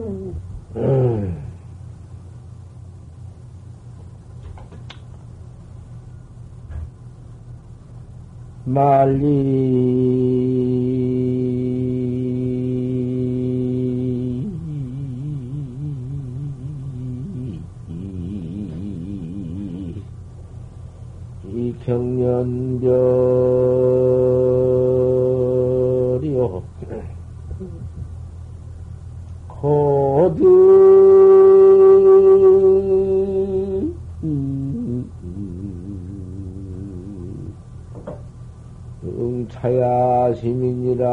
음. 말리 이 경련별 차야 시민이라.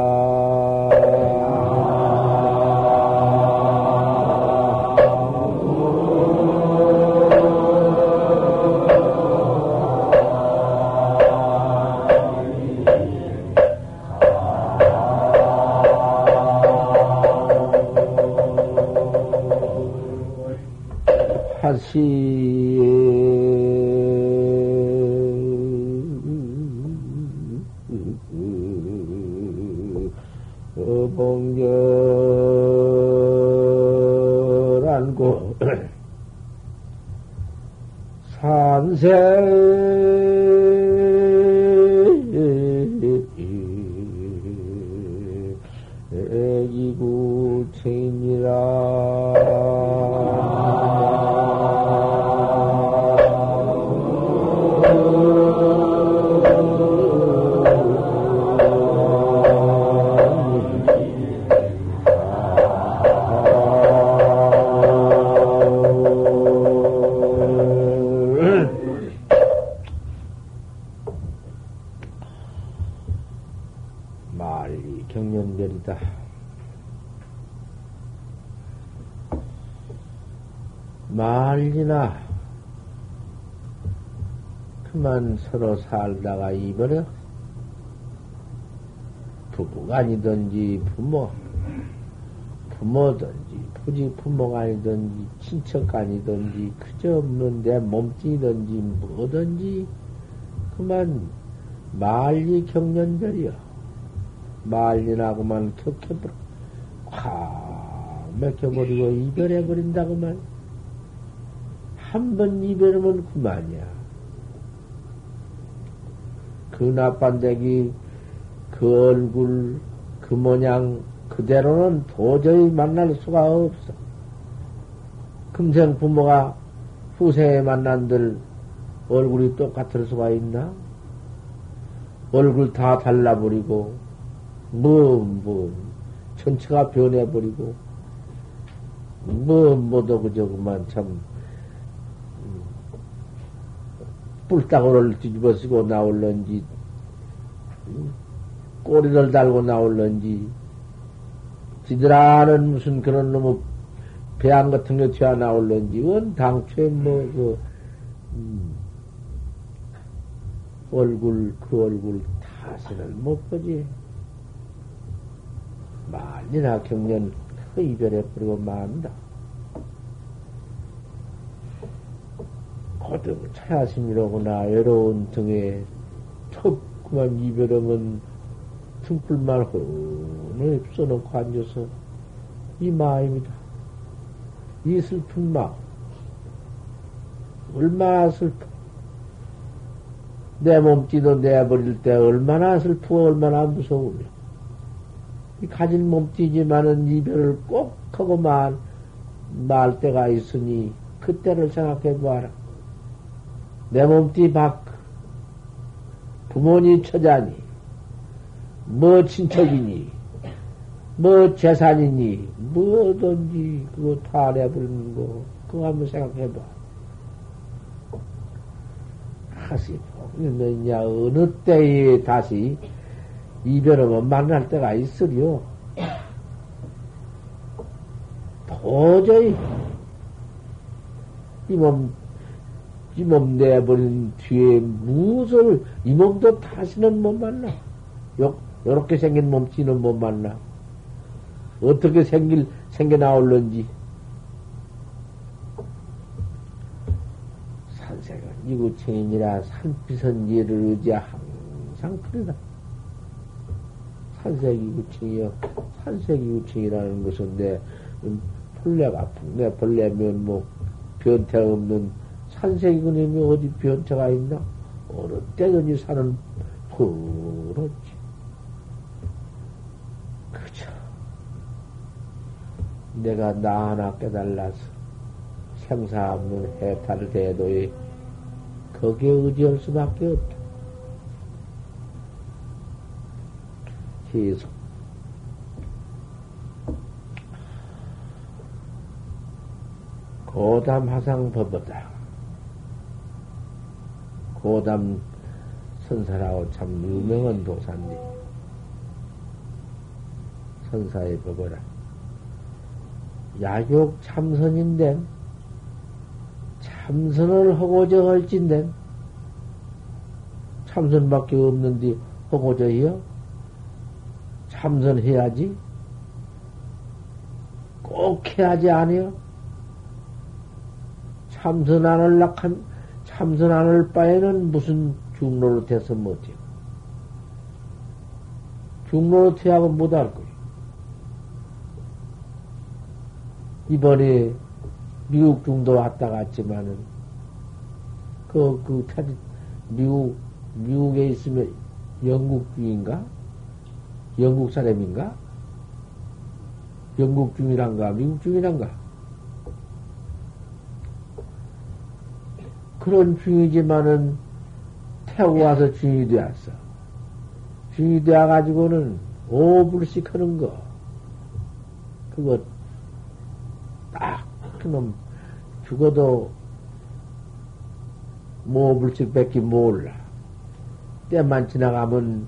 하시 산 그만 서로 살다가 이별에 부부가 아니든지 부모 부모든지 부지 부모가 아니든지 친척 아니든지 그저 없는 내 몸뚱이든지 뭐든지 그만 말리 경련별이여 말리나고만 켜켜버려. 콱 맥혀버리고 이별해버린다고만. 한 번 이별하면 그만이야 그 나빤데기 그 얼굴 그 모양 그대로는 도저히 만날 수가 없어 금생 부모가 후생에 만난들 얼굴이 똑같을 수가 있나? 얼굴 다 달라버리고, 뭐, 뭐, 전체가 변해버리고, 뭐, 뭐도 그저 그만 참, 음, 뿔따구를 뒤집어 쓰고 나올런지, 음, 꼬리를 달고 나올런지, 지들 아는 무슨 그런 놈의 배양 같은 게 튀어 나올런지, 원 당초에 뭐, 그, 음, 얼굴, 그 얼굴 다시를 못 보지. 말이나 경련 그 이별해 버리고 만다. 거듭 차야심이로구나 외로운 등에 턱 그만 이별하면 등불만 훤히 써놓고 앉아서 이 마음이다. 이 슬픈 마음. 얼마나 슬퍼. 내 몸띠도 내버릴 때 얼마나 슬프고 얼마나 무서우며. 이 가진 몸띠지만은 이별을 꼭 하고 말, 말 때가 있으니 그때를 생각해 보아라. 내 몸띠 밖, 부모니 처자니, 뭐 친척이니, 뭐 재산이니, 뭐든지 그거 다 내버리는 거, 그거 한번 생각해 봐. 다시 보느냐, 어느 때에 다시 이별하면 만날 때가 있으리요. 도저히 이 몸, 이 몸 내버린 뒤에 무엇을, 이 몸도 다시는 못 만나. 요, 요렇게 생긴 몸띠는 못 만나. 어떻게 생길, 생겨 나올런지. 산색은 이구청이니라 산빛은 예를 의지하 항상 그러다. 산색 이구청이여. 산색 이구청이라는 것은 내 벌레가 풍내 벌레면 뭐 변태 없는 산색이군이면 어디 변태가 있나? 어느 때든지 사는 버릇지. 그죠. 내가 나 하나 깨달라서 생사 없는 해탈 대도에 거기에 의지할 수밖에 없다. 계속 고담 하상 법보다 고담 선사라고 참 유명한 도사인데 선사의 법어라 야욕 참선인데 참선을 하고자 할진데 참선밖에 없는데 하고자 해요? 참선해야지 꼭 해야지 아니요? 참선 안 할락한, 참선 안할 바에는 무슨 중로로 돼서 못해요. 중로로 태하고 못할 거예요. 이번에 미국 중도 왔다 갔지만은, 그, 그, 미국, 미국에 있으면 영국 중인가? 영국 사람인가? 영국 중이란가? 미국 중이란가? 그런 중이지만은 태우고 와서 중이 되었어. 중이 되어가지고는 오불씩 하는 거. 그거 딱 그놈 죽어도 모불씩 뺏기 몰라. 때만 지나가면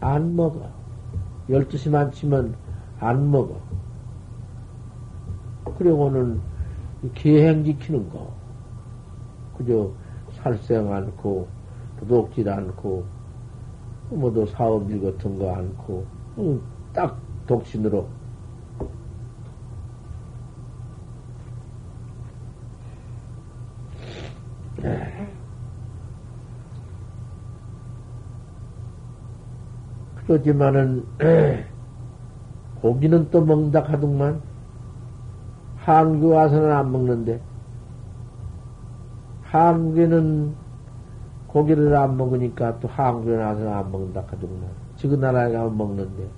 안 먹어. 열두 시만 치면 안 먹어. 그리고는 계행 지키는 거. 그저 살생 않고 도둑질 않고 뭐도 사업일 같은 거 않고 음, 딱 독신으로. 그렇지만은 고기는 또 먹는다 하더만. 한국 와서는 안 먹는데 한국에는 고기를 안 먹으니까 또 한국에 나서는 안 먹는다 하더구만. 지금 나라에 가면 먹는데.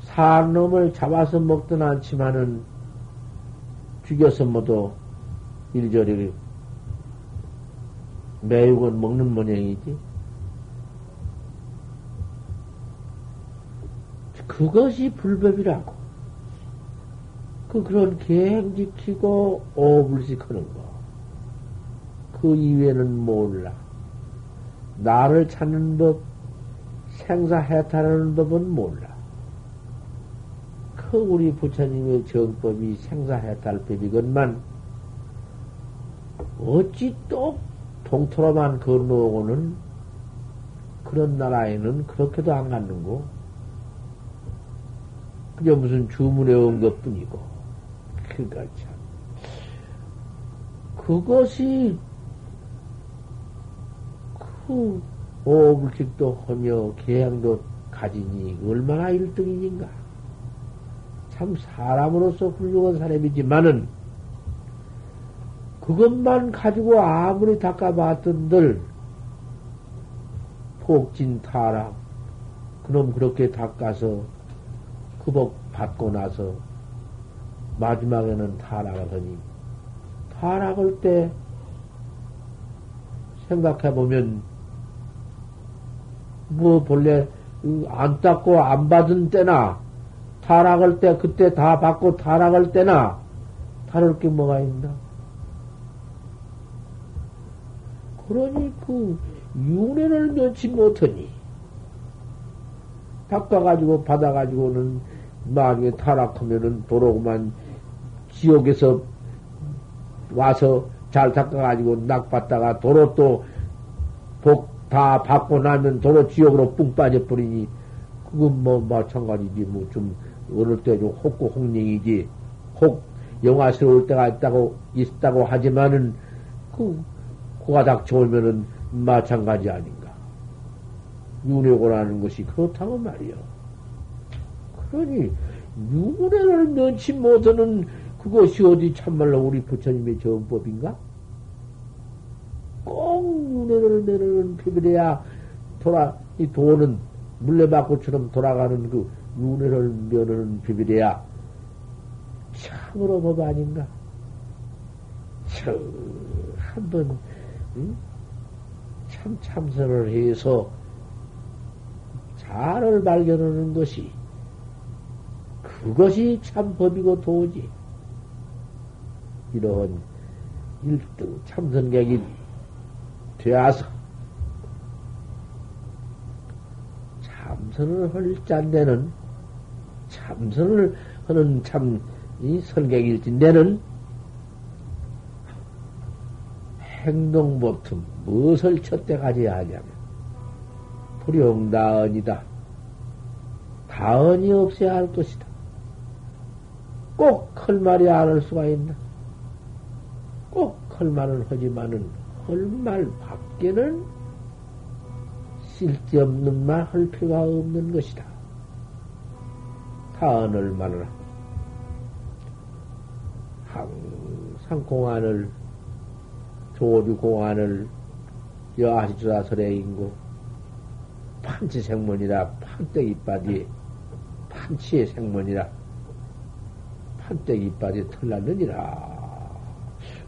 산 놈을 잡아서 먹든 않지만은 죽여서 모두 이리저리 매육은 먹는 모양이지. 그것이 불법이라고. 그 그런 계획 지키고 오불식 하는 거. 그 이외에는 몰라. 나를 찾는 법, 생사 해탈하는 법은 몰라. 그 우리 부처님의 정법이 생사 해탈법이건만 어찌 또 동토로만 건너오고는 그런 나라에는 그렇게도 안 갔는고 그저 무슨 주문에 온 것 뿐이고 그러니까 참. 그것이 그 오불식도 하며 계양도 가지니 얼마나 일등인가. 참 사람으로서 훌륭한 사람이지만은 그것만 가지고 아무리 닦아봤던들 폭진 타락 그놈 그렇게 닦아서 그복 받고 나서 마지막에는 타락을 하니, 타락할 때 생각해 보면, 뭐, 본래 안 닦고 안 받은 때나, 타락할 때, 그때 다 받고 타락할 때나, 다를 게 뭐가 있나? 그러니 그 윤회를 면치 못하니, 닦아가지고 받아가지고는 나중에 타락하면은 도로구만 지옥에서 와서 잘 닦아가지고 낙받다가 도로 또 복 다 받고 나면 도로 지옥으로 뿡 빠져버리니 그건 뭐 마찬가지지. 뭐 좀 어릴 때 좀 혹고 홍령이지. 혹 영화스러울 때가 있다고 있다고 하지만은 그 코가 닥쳐오면은 마찬가지 아닌가. 윤회고라는 것이 그렇다고 말이요. 그러니 윤회를 면치 못하는 그것이 어디 참말로 우리 부처님의 정법인가? 꼭 윤회를 내려는 비밀해야 돌아, 이 돈은 물레바퀴처럼 돌아가는 그 윤회를 면하는 비밀이야. 참으로 법 아닌가? 참, 한 번, 응? 참 참선을 해서 자를 발견하는 것이 그것이 참 법이고 도지. 이런 일등 참선객이 되어서 참선을 할 짠데는 참선을 하는 참 이 선객일지 내는 행동 보틈 무엇을 첫대 가져야 하냐면 불용다언이다. 다언이 없어야 할 것이다. 꼭 할 말이 안 할 수가 있나? 꼭할 말은 하지만은 할말 밖에는 쓸데없는 말 할 필요가 없는 것이다. 다언을 말을 항상 공안을 조주 공안을 여하시주라 설에 인고 판치 생문이라 판때기 빠디 판치의 생문이라 판때기 빠디 털났느니라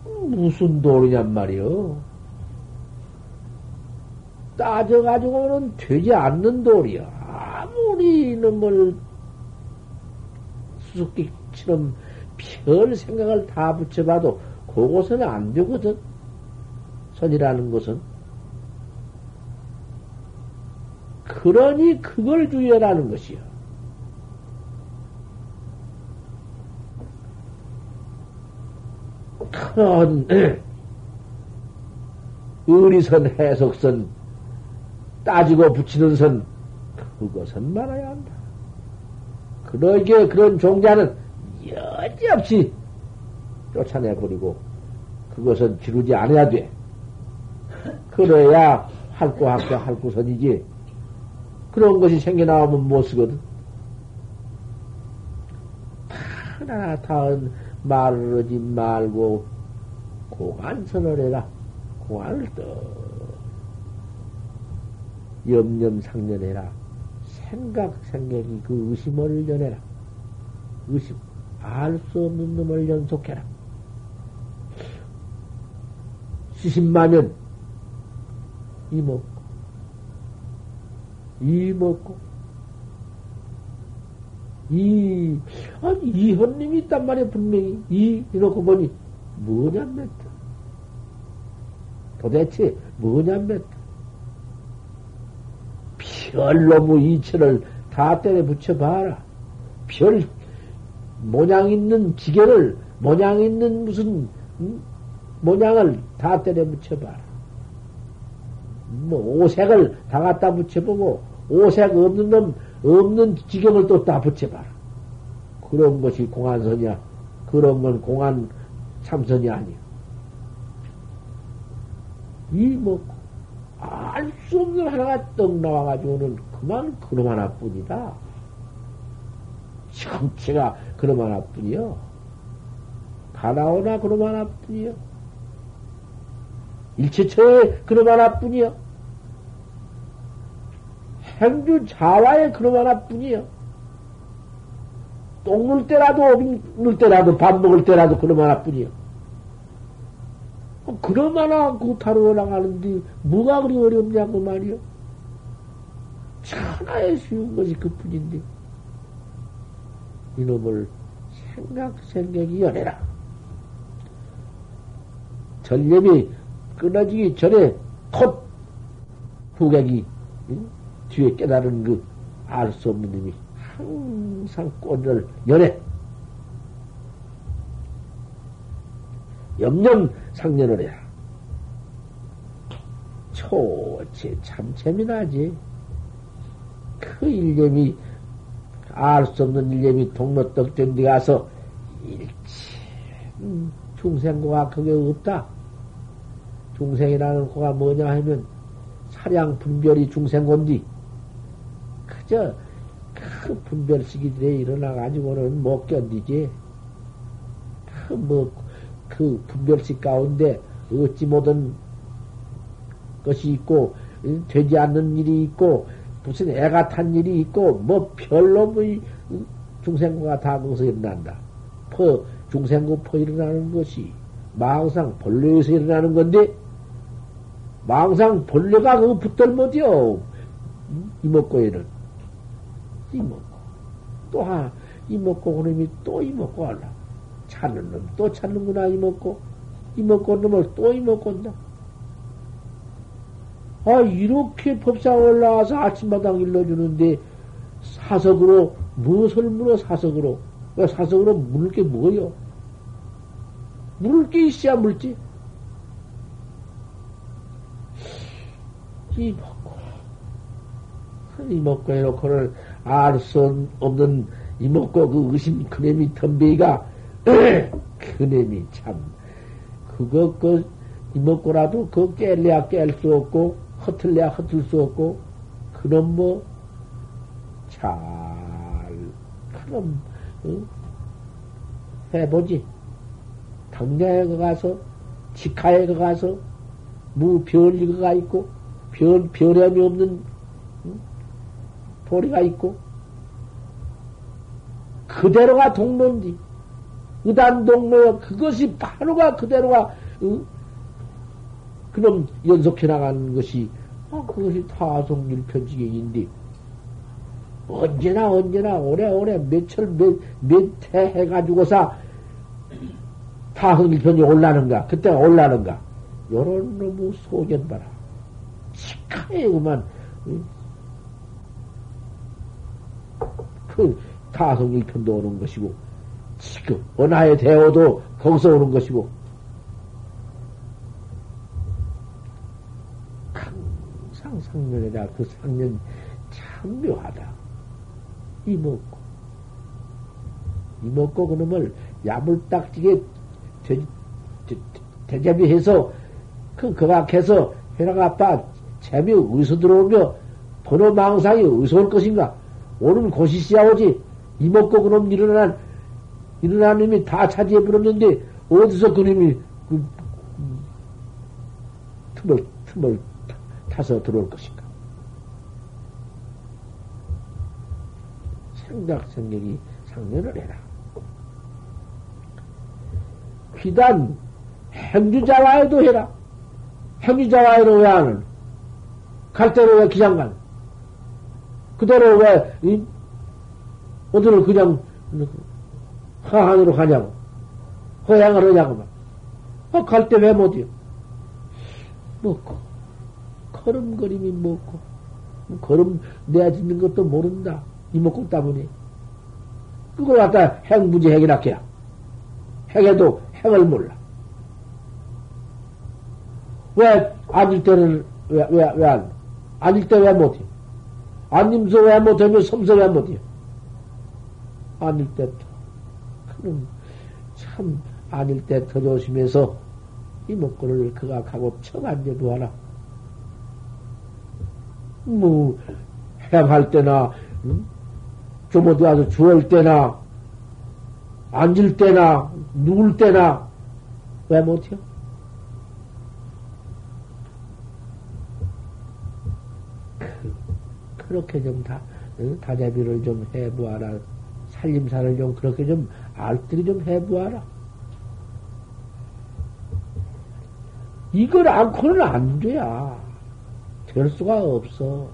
무슨 도리냔 말이요 따져가지고는 되지 않는 도리야 아무리 이놈을 수수께끼처럼 별 생각을 다 붙여봐도 그것은 안 되거든 선이라는 것은. 그러니 그걸 주의하라는 것이요. 그런 의리선, 해석선, 따지고 붙이는 선, 그것은 말아야 한다. 그러기에 그런 종자는 여지없이 쫓아내 버리고, 그것은 지르지 않아야 돼. 그래야 할거 할거 할구선이지. 그런 것이 생겨나오면 못 쓰거든. 하나 다은 말을 하지 말고 공안선을 해라. 공안을 떠. 염념상련해라. 생각, 생각이 그 의심을 연해라. 의심. 알 수 없는 놈을 연속해라. 시신마면 이 먹고, 이 먹고, 이, 아니, 이현님이 있단 말이야, 분명히. 이, 이놓고 보니, 뭐냐, 몇 도대체, 뭐냐, 몇 별로무 이체를 다 때려 붙여봐라. 별, 모양 있는 기계를, 모양 있는 무슨, 음? 모양을 다 때려 붙여봐라. 뭐 오색을 다 갖다 붙여보고 오색 없는 놈 없는 지경을 또 다 붙여봐라. 그런 것이 공안선이야. 그런 건 공안 참선이 아니야. 이 뭐 알 수 없는 하나가 떡 나와가지고는 그만 그놈 하나뿐이다. 정체가 그놈 하나뿐이요. 다 나오나 그놈 하나뿐이요. 일체처에 그놈 하나뿐이요. 행주 자와의 그놈 하나뿐이요. 똥물 때라도, 물 때라도, 밥 먹을 때라도 그놈 하나뿐이요. 그놈 하나 그 다루어 나가는데 뭐가 그리 어렵냐고 말이요. 천하에 쉬운 것이 그 뿐인데. 이놈을 생각, 생각이 연해라. 전념이 끊어지기 전에 콧 후객이 응? 뒤에 깨달은 그 알 수 없는 놈이 항상 꽃을 연해. 염염 상년을 해라. 초체 참 재미나지. 그 일념이, 알 수 없는 일념이 동로떡 된 데 가서 일체, 음, 중생고가 그게 없다. 중생이라는 고가 뭐냐 하면 사량 분별이 중생곤디. 그저 그 분별시기들에 일어나가지고는 못 견디지. 그 뭐, 그 분별식 가운데 어찌 못한 것이 있고, 되지 않는 일이 있고, 무슨 애가 탄 일이 있고, 뭐 별로 뭐 중생구가 다 거기서 일어난다. 퍼, 중생구 퍼 일어나는 것이 망상 본래에서 일어나는 건데, 망상 본래가 그거 붙들 못이요. 이먹고에는. 이먹고. 또 하, 이먹고 그놈이 또 이먹고 하려. 찾는 놈 또 찾는구나, 이먹고. 이먹고 놈을 또 이먹고 온다. 아, 이렇게 법상 올라와서 아침마당 일러주는데, 사석으로, 무엇을 물어, 사석으로? 왜 사석으로 물을 게 뭐요? 물을 게 있어야 물지. 이 먹고, 이 먹고 해놓고는 알 수 없는 이 먹고 그 의심 그놈이 덤비가, 그놈이 참, 그거, 그, 이 먹고라도 그 깰래야 깰 수 없고, 허틀래야 허틀 수 없고, 그놈 뭐, 잘, 그럼, 응? 해보지. 당장에 가서, 직하에 가서, 무별리가 있고, 별, 별함이 없는, 응? 도리가 있고, 그대로가 동로인지, 의단 동로, 그것이 바로가 그대로가, 응? 그럼 연속해 나가는 것이, 아, 그것이 타성일편지경인데, 언제나 언제나 오래오래 몇철 몇, 몇해 해가지고서 타성일편이 올라는가, 그때가 올라는가, 요런 놈의 소견 봐라. 시카에 그만, 그 타성일편도 오는 것이고, 지금 원하에 대어도 거기서 오는 것이고, 항상 상면에다 그 상면 참 묘하다. 이먹고, 이먹고 그놈을 야물딱지게 대, 대, 대접해서 그, 그 밖에서 해랑 아빠 재미 어디서 들어오며 번호 망상이 어디서 올 것인가? 오는 곳이 씨야오지. 이먹고 그놈 일어난, 일어난 놈이 다 차지해 버렸는데, 어디서 그놈이, 그, 틈을, 틈을 타서 들어올 것인가? 생각, 생각이 상면을 해라. 비단, 행주자와에도 해라. 행주자와에도 왜 하는? 갈 대로 왜 기장 간? 그대로 왜, 이, 어디를 그냥, 하한으로 가냐고. 허양을 하냐고 막. 어, 갈때 왜 못이요? 먹고. 걸음걸음이 먹고. 걸음 내야 짓는 것도 모른다. 이 먹고 따보니. 그걸 갖다 행부지 행이라 해야. 행해도 행을 몰라. 왜 앉을 때는 왜, 왜, 왜 안, 앉을 때왜 못해? 앉으면서 왜 못하면 섬서 왜 못해? 앉을 때, 그럼 참, 앉을 때더 조심해서 이 먹고를 그각하고 청 앉아두어라. 뭐, 행할 때나, 응? 좀 어디 가서 주울 때나, 앉을 때나, 누울 때나, 왜 못해요? 그렇게 좀 다, 응? 다자비를 좀 해보아라. 살림살을 좀 그렇게 좀 알뜰히 좀 해보아라. 이걸 않고는 안 돼야. 될 수가 없어.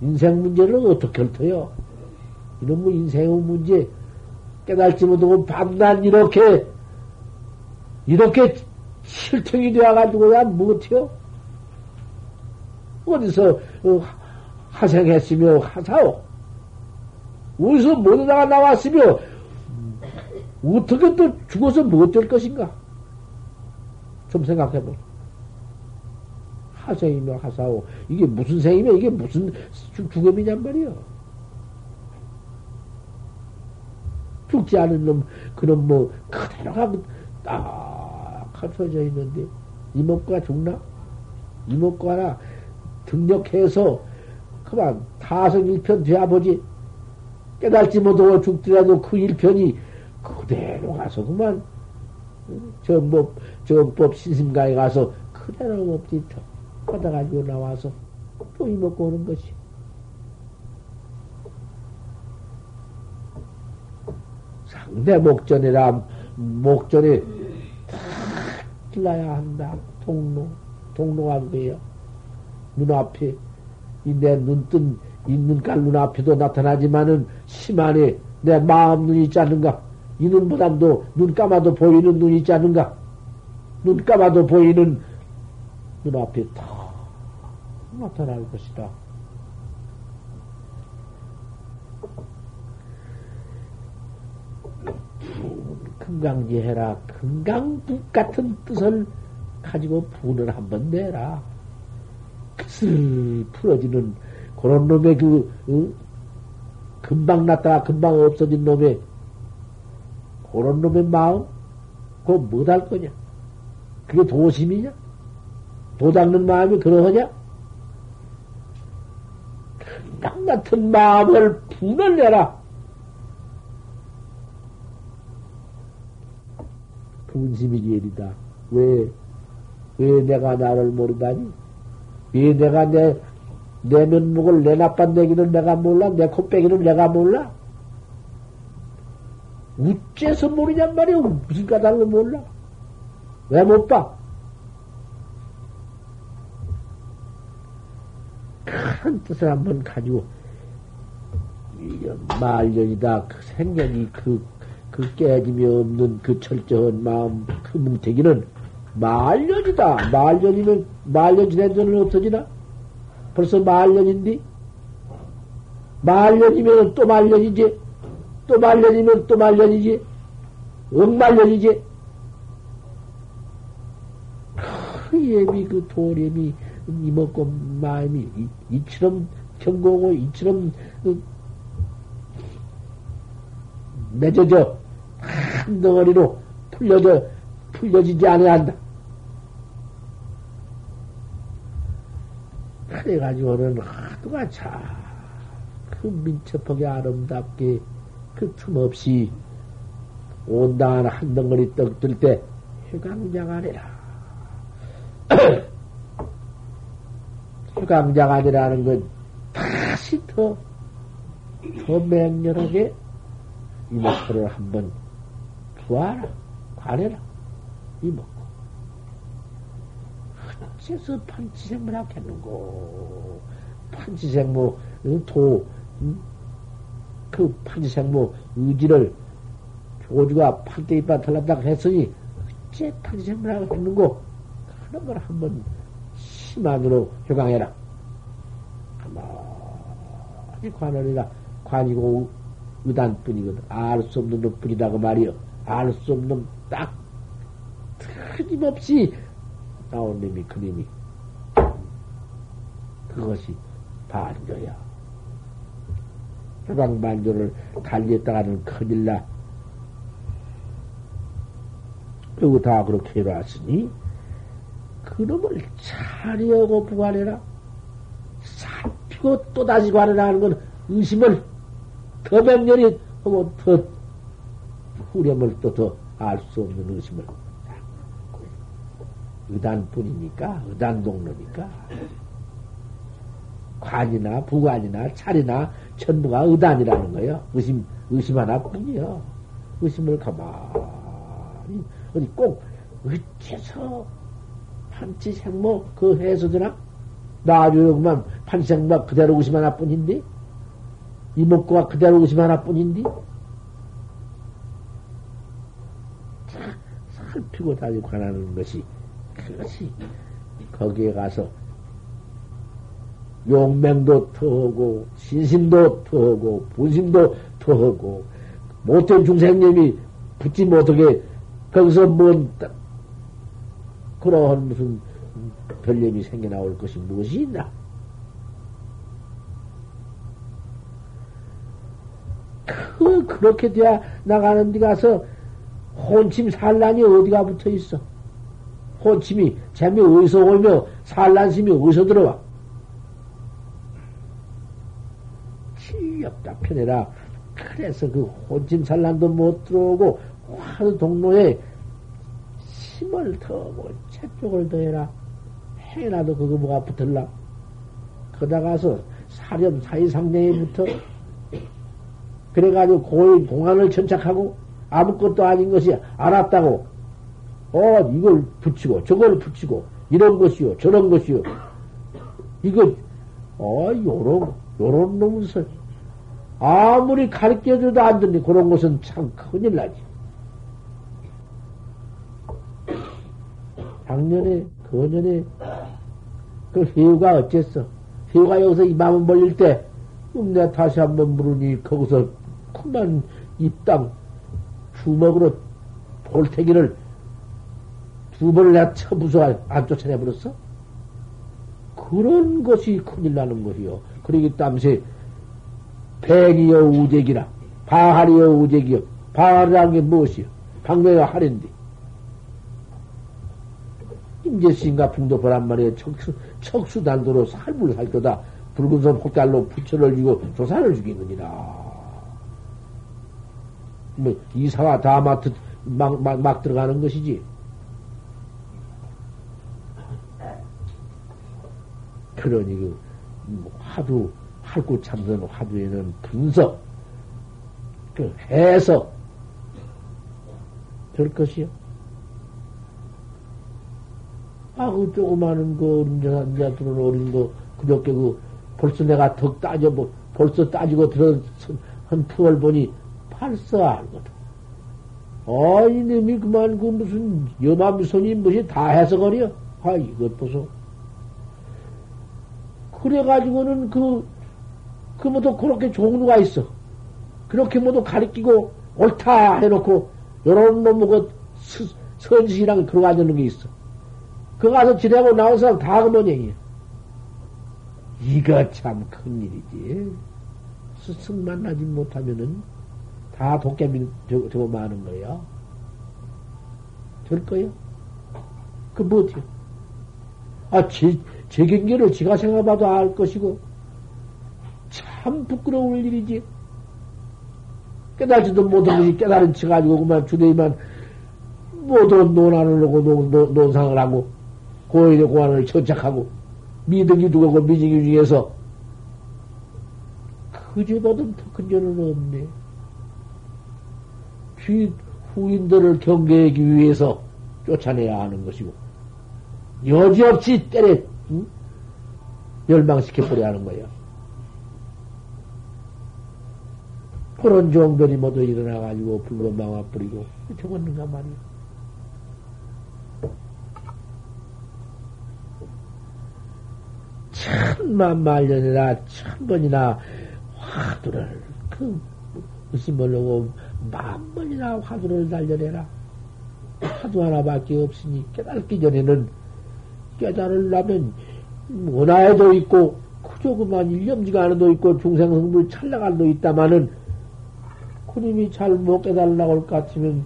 인생 문제를 어떻게 헐터요? 이런 뭐 인생의 문제 깨달지 못하고 밤낮 이렇게, 이렇게 실통이 되어가지고야 못해요? 어디서, 어, 하생했으며 하사오. 어디서 못하다가 나왔으며 어떻게 또 죽어서 못 될 것인가? 좀 생각해보. 하생이며 하사오. 이게 무슨 생이며 이게 무슨 죽음이냔 말이요. 죽지 않은 놈, 그놈 뭐, 그대로가 딱 갖춰져 있는데, 이목구가 죽나? 이목구 하나 등력해서 그만 타성 일편 되어보지. 깨달지 못하고 죽더라도 그 일편이 그대로 가서 그만 정법, 정법 신심가에 가서 그대로 법지 뻗어가지고 나와서 또 이먹고 오는 것이. 상대 목전이라 목전에 다 길러야 한다. 통로, 통로가 그게요. 눈앞에, 내 눈뜬, 이 눈깔 눈앞에도 나타나지만은 심한에 내 마음 눈이 있지 않는가? 이 눈보담도 눈 감아도 보이는 눈이 있지 않는가? 눈 감아도 보이는 눈앞에 다 나타날 것이다. 금강지해라. 금강북 같은 뜻을 가지고 분을 한번 내라. 끝을 풀어지는 그런 놈의 그, 어? 금방 났다가 금방 없어진 놈의 그런 놈의 마음? 그거 못할 거냐? 그게 도심이냐? 도 닦는 마음이 그러하냐? 금강 같은 마음을 분을 내라. 분심이 제일이다. 왜, 왜 내가 나를 모르다니? 왜 내가 내, 내 면목을 내 나빤내기는 내가 몰라? 내 코빼기는 내가 몰라? 우째서 모르냔 말이야. 무슨 까닭을 몰라? 왜 못 봐? 큰 뜻을 한번 가지고, 말년이다. 그 생명이 그, 그 깨짐이 없는 그 철저한 마음, 그 뭉태기는 말년이다. 말년이면 말년 지낸 돈은 없어지나? 벌써 말년인데 말년이면 또 말년이지? 또 말년이면 또 말년이지? 억말년이지? 그 예비 그 도래미 이먹고 마음이 이, 처럼 경공을 이처럼 그, 맺어져. 한 덩어리로 풀려져. 풀려지지 않아야 한다. 그래가지고는 하도가 참, 그 민첩하게 아름답게 그 틈 없이 온다한 한 덩어리 떡 들 때 휴강장아니라. 휴강장아니라는 건 다시 더, 더 맹렬하게 이 목표를 한번 부하라, 관해라, 이 먹고. 어째서 판치생물 하겠는고? 판치생물, 도, 그 판지생모 의지를 조주가 판때기바 털렸다고 했으니 어째 판지생모라고 했는고 하는 걸 한번 심한으로 효강해라. 가만히 관원이라 관이고 의단뿐이거든. 알 수 없는 놈뿐이라고 말이여. 알 수 없는 딱 틀림없이 나온 놈이 그 놈이 그것이 반조야. 해방 반조를 달리했다가는 큰일 나. 그리고 다 그렇게 해놨으니, 그놈을 차리하고 부관해라. 살피고 또다시 관해라 하는 건 의심을 더 맹렬히 하고 더 후렴을 또 더 알 수 없는 의심을. 의단뿐이니까, 의단동로니까. 관이나 부관이나 차리나 전부가 의단이라는 거예요. 의심, 의심 하나뿐이요. 의심을 가만히, 어디 꼭, 어째서 판치생모 그? 나중에 그만 판치생모 그대로 의심 하나뿐인데? 이목구가 그대로 의심 하나뿐인데? 살피고 다니고 가는 것이, 그것이, 거기에 가서 용맹도 터하고, 신심도 터하고, 분심도 터하고, 못된 중생님이 붙지 못하게, 거기서 뭔, 그러한 무슨 별념이 생겨나올 것이 무엇이 있나? 그, 그렇게 돼야 나가는 데 가서 혼침 산란이 어디가 붙어 있어? 혼침이 재미 어디서 오며 산란심이 어디서 들어와? 없다 편해라. 그래서 그 혼침산란도 못 들어오고 화두 동로에 힘을 더고 채쪽을 더해라. 행여라도 그거 뭐가 붙을라. 거다 가서 사렴 사이상내에 붙어. 그래가지고 고인 공안을 천착하고 아무것도 아닌 것이 알았다고. 어, 이걸 붙이고 저걸 붙이고 이런 것이요 저런 것이요. 이거 어, 요런 요런 놈을 아무리 가르쳐줘도 안 듣니 그런 것은 참 큰일 나지. 작년에, 그년에, 그 회우가 어쨌어? 회우가 여기서 이 마음을 벌릴 때, 음, 내가 다시 한번 물으니, 거기서 큰만 입당 주먹으로 볼태기를 두 번을 내가 쳐부숴 안 쫓아내버렸어? 그런 것이 큰일 나는 것이요. 그러기 땀새, 백이여 우재기라, 바하리여 우재기여, 바하리라는 게 무엇이요? 방매가 하랜디. 임재신과 풍도 보란 말이에요. 척수, 척수단도로 살불 살 거다. 붉은선 폭달로 부처를 주고 조사를 죽이느니라. 뭐, 이사와 다마트 막, 막, 막 들어가는 것이지. 그러니 그, 화두, 활구 참선 화두에는 분석, 그 해석, 별 것이요. 아, 그 조그마한 거, 어린 자, 들은 어린 거, 그저께 그, 벌써 내가 덕 따져, 뭐, 벌써 따지고 들은 한 푸을 보니 팔써 알거든. 아, 이놈이 그만 그 무슨 여마미손이 무엇이 다 해석하려? 아, 이것 보소. 그래가지고는 그, 그 모두 그렇게 종류가 있어. 그렇게 모두 가리키고 옳다 해놓고, 요런 놈의 그 선지시랑 들어가 있는 게 있어. 그 가서 지내고 나온 사람 다 그런 얘기야. 이거 참 큰일이지. 스승 만나지 못하면은 다 도깨비 저거 많은 거야. 될 거야? 그 뭐지요? 아, 제, 제 경계를 지가 생각해봐도 알 것이고, 참 부끄러울 일이지. 깨달지도 것이 깨달은 척 가지고 그만 주대이만 모든 논안을 하고 논, 논, 논상을 하고 고인의 고안을 천착하고 미등이 두고 미증이 중에서 그제보다 더 큰 죄는 없네. 뒤 후인들을 경계하기 위해서 쫓아내야 하는 것이고 여지없이 때려 응? 멸망시켜버려야 하는 거야. 그런 종들이 모두 일어나가지고 불로 막아버리고 저었는가 말이야. 천만 말년이나 천번이나 화두를 그 무슨 모르고 만 번이나 화두를 달려내라. 화두 하나밖에 없으니 깨달기 전에는 깨달으려면 원하에도 있고 그저 그만 일념지가 안에도 있고 중생성불 찰나간도 있다마는 그님이 잘 못 깨달으려고 할 것 같으면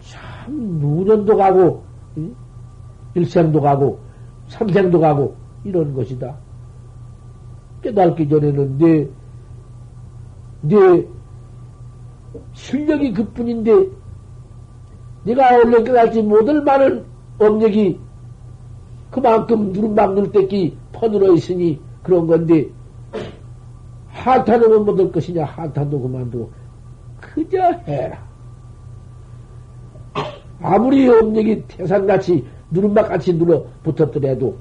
참 누년도 가고 일생도 가고 삼생도 가고 이런 것이다. 깨닫기 전에는 내, 내 실력이 그 뿐인데 내가 원래 깨닫지 못할 만한 업력이 그만큼 누른방 눌때기 펀으로 있으니 그런 건데 한탄하면 못할 것이냐 한탄도 그만두고 그저 해라. 아무리 업력이 태산같이 누른방같이 눌러 붙었더라도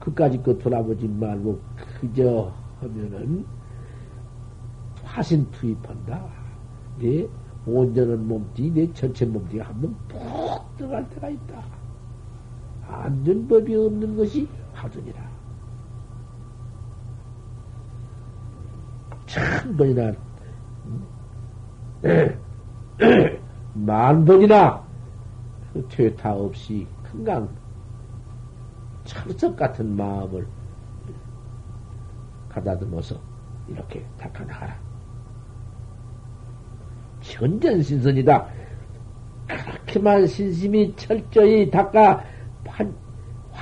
그까지 거 돌아보지 말고 그저 하면은 화신 투입한다. 내 온전한 몸뚱이, 내 전체 몸뚱이가 한번 푹 들어갈 때가 있다. 안전 법이 없는 것이 화두니라. 천 번이나, 만 번이나 그 퇴타 없이 큰강 철석 같은 마음을 가다듬어서 이렇게 닦아나가라. 천전신선이다. 그렇게만 신심이 철저히 닦아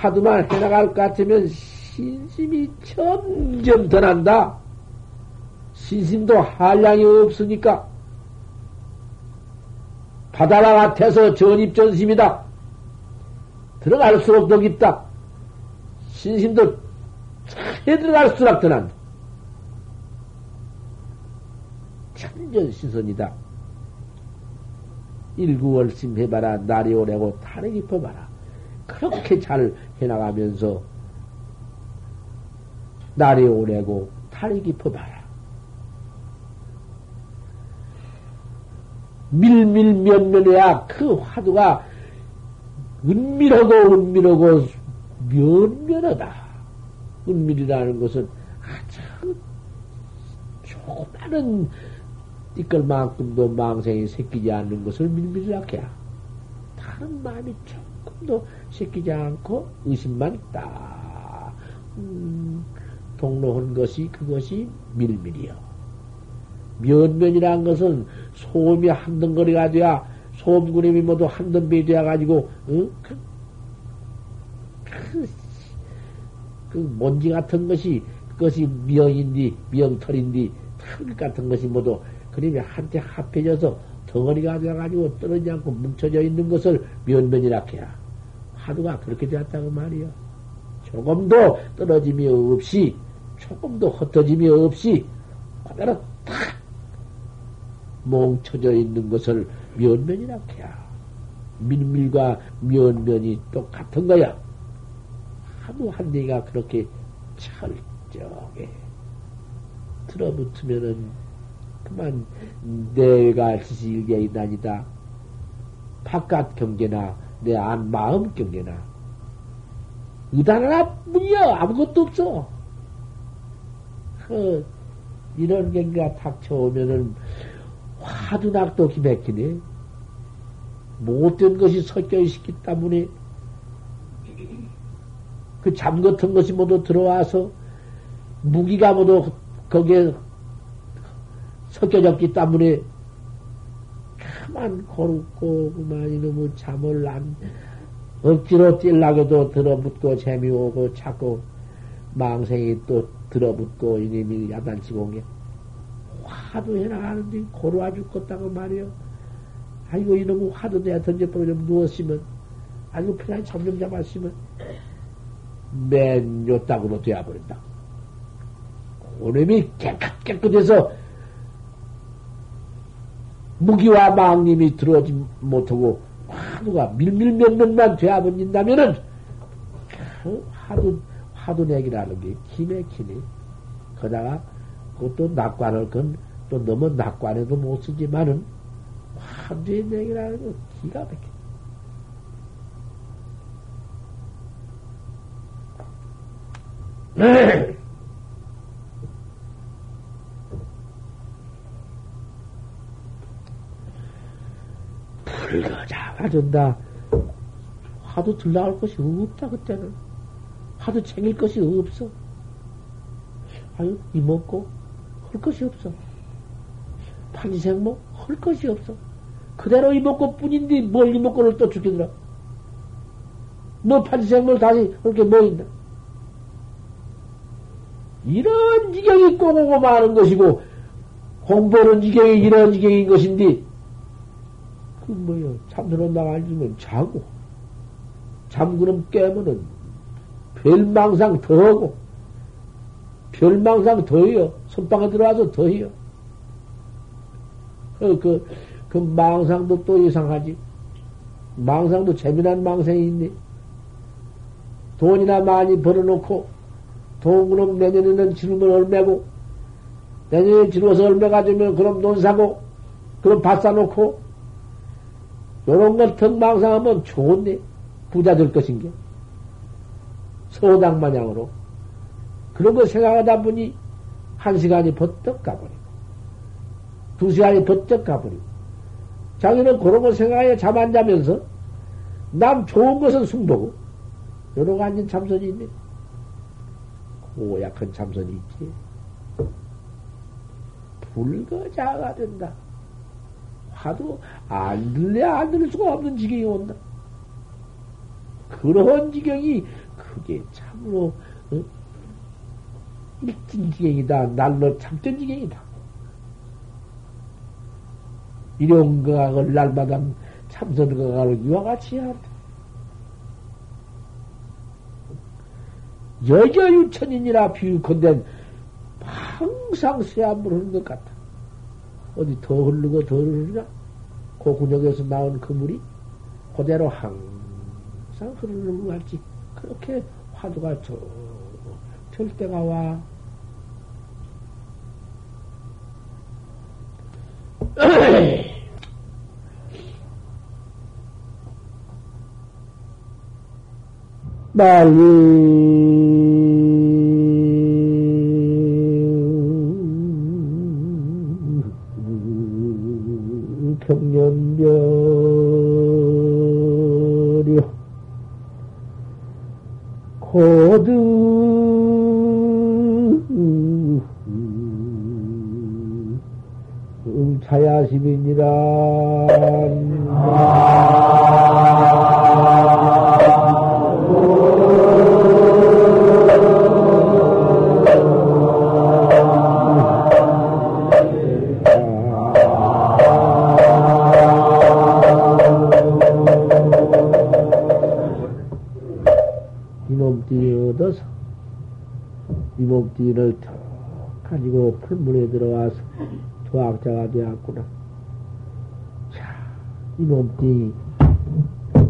화두만 해나갈 것 같으면 신심이 점점 더 난다. 신심도 한량이 없으니까 바다와 같아서 전입전심이다. 들어갈수록 더 깊다. 신심도 차에 들어갈수록 더 난다. 천전신선이다. 일구월심 해봐라. 날이 오래고 탈이 깊어봐라. 그렇게 잘 해나가면서 날이 오래고 탈이 깊어봐라. 밀밀면면해야 그 화두가 은밀하고 은밀하고 면면하다. 은밀이라는 것은 아주 조그마한 띠끌만큼도 망생이 새끼지 않는 것을 밀밀하게 해야 다른 마음이 조 금도 새끼지 않고 의심만 딱 음, 동로한 것이 그것이 밀밀이요. 면면이라는 것은 소음이 한덩거리가 돼야 소음구름이 모두 한덩배 되어 가지고 응? 그, 그, 그 먼지 같은 것이 그것이 미영인디 미영털인디 털 같은 것이 모두 그림이 한테 합해져서 덩어리가 되어가지고 떨어지지 않고 뭉쳐져 있는 것을 면면이라 해야 화두가 그렇게 되었다고 말이요. 조금도 떨어짐이 없이 조금도 흩어짐이 없이 그대로 탁 뭉쳐져 있는 것을 면면이라 해야. 밀밀과 면면이 똑같은 거야. 아무 한 대가 그렇게 철저하게 들어붙으면은 그만 내가 지질계인 아니다. 바깥 경계나 내 안 마음 경계나 의단 하나뿐이야 아무것도 없어. 그 이런 경계가 닥쳐오면은 화두낙도 기맥히네. 못된 것이 섞여 있기 때문에 그 잠 같은 것이 모두 들어와서 무기가 모두 거기에 섞여졌기 때문에 가만 거룩고 그만 이놈의 잠을 안 억지로 뛸라고도 들어붙고 재미오고 자꾸 망생이 또 들어붙고 이놈이 야단치고 온게 화두 해나가는데 고루와 죽겠다고 말이요. 아이고 이놈의 화두 내가 던져버려 좀 누웠으면 아이고 편하게 잠좀 잡았으면 맨 요따구로 되어버린다. 오놈이 깨끗 깨끗해서 무기와 망님이 들어오지 못하고 화두가 밀밀면면만 되어버린다면은 그 화두 화두 내기라는 게 기맥히네. 그러다가 그것도 낙관을 건 또 너무 낙관에도 못 쓰지만은 화두의 내기라는 거 기가 막혀. 불거 잡아준다. 화도 들나갈 것이 없다, 그때는. 화도 챙길 것이 없어. 아유, 이먹고, 할 것이 없어. 판지생모, 할 것이 없어. 그대로 이먹고 뿐인데, 뭘 이먹고를 또 죽이더라. 뭐 판지생모를 다시, 그렇게 뭐 있나? 이런 지경이 꼭 오고 마는 것이고, 공부하는 지경이 이런 지경인 것인데, 그 뭐요? 잠들어 나가지면 자고, 잠그름 깨면은 별망상 더하고, 별망상 더해요. 선방에 들어와서 더해요. 그, 그, 그 망상도 또 이상하지. 망상도 재미난 망상이 있네. 돈이나 많이 벌어놓고, 돈 그럼 내년에는 지르면 얼매고, 내년에 지르어서 얼매 가지면 그럼 돈 사고, 그럼 밭 사놓고, 요런 걸 덕망상하면 좋은데, 부자 될 것인 게. 서당 마냥으로. 그런 거 생각하다 보니, 한 시간이 버떡 가버리고, 두 시간이 버떡 가버리고, 자기는 그런 거 생각해 잠 안 자면서, 남 좋은 것은 숨보고, 요런 거 앉은 참선이 있네. 고약한 참선이 있지. 불거자가 된다. 하도 안 들래 안 들을 수가 없는 지경이 온다. 그런 지경이 그게 참으로 어? 일진 지경이다. 날로 참전 지경이다. 이런 거을 날마다 가는 이와 같이 한다. 여저유천이니라 비유컨대 항상 쇠한물 흐르는 것 같아. 어디 더 흐르고 더 흐르냐? 그 군역에서 나온 그 물이 그대로 항상 흐르는 것 같지. 그렇게 화두가 저절 때가 와. 말리 목뒤를 턱 가지고 풀물에 들어와서 도학자가 되었구나. 자, 이 몸띠,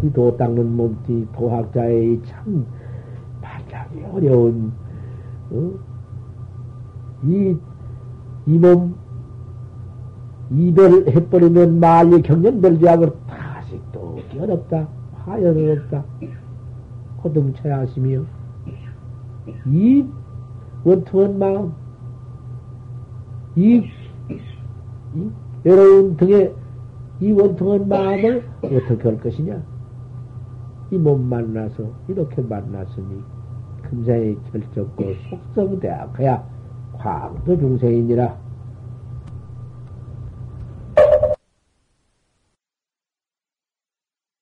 이 도 닦는 몸띠, 도학자의 참 발견이 어려운, 어? 이, 이 몸, 이별 해버리면 말리 경련별지하고 다시 또 어렵다. 화연은 없다. 고등체하시며, 이 원통한 마음, 이, 이 외로운 등에 이 원통한 마음을 어떻게 할 것이냐? 이 몸 만나서 이렇게 만났으니 금사의 결정고 속성대학해야 광도 중생이니라.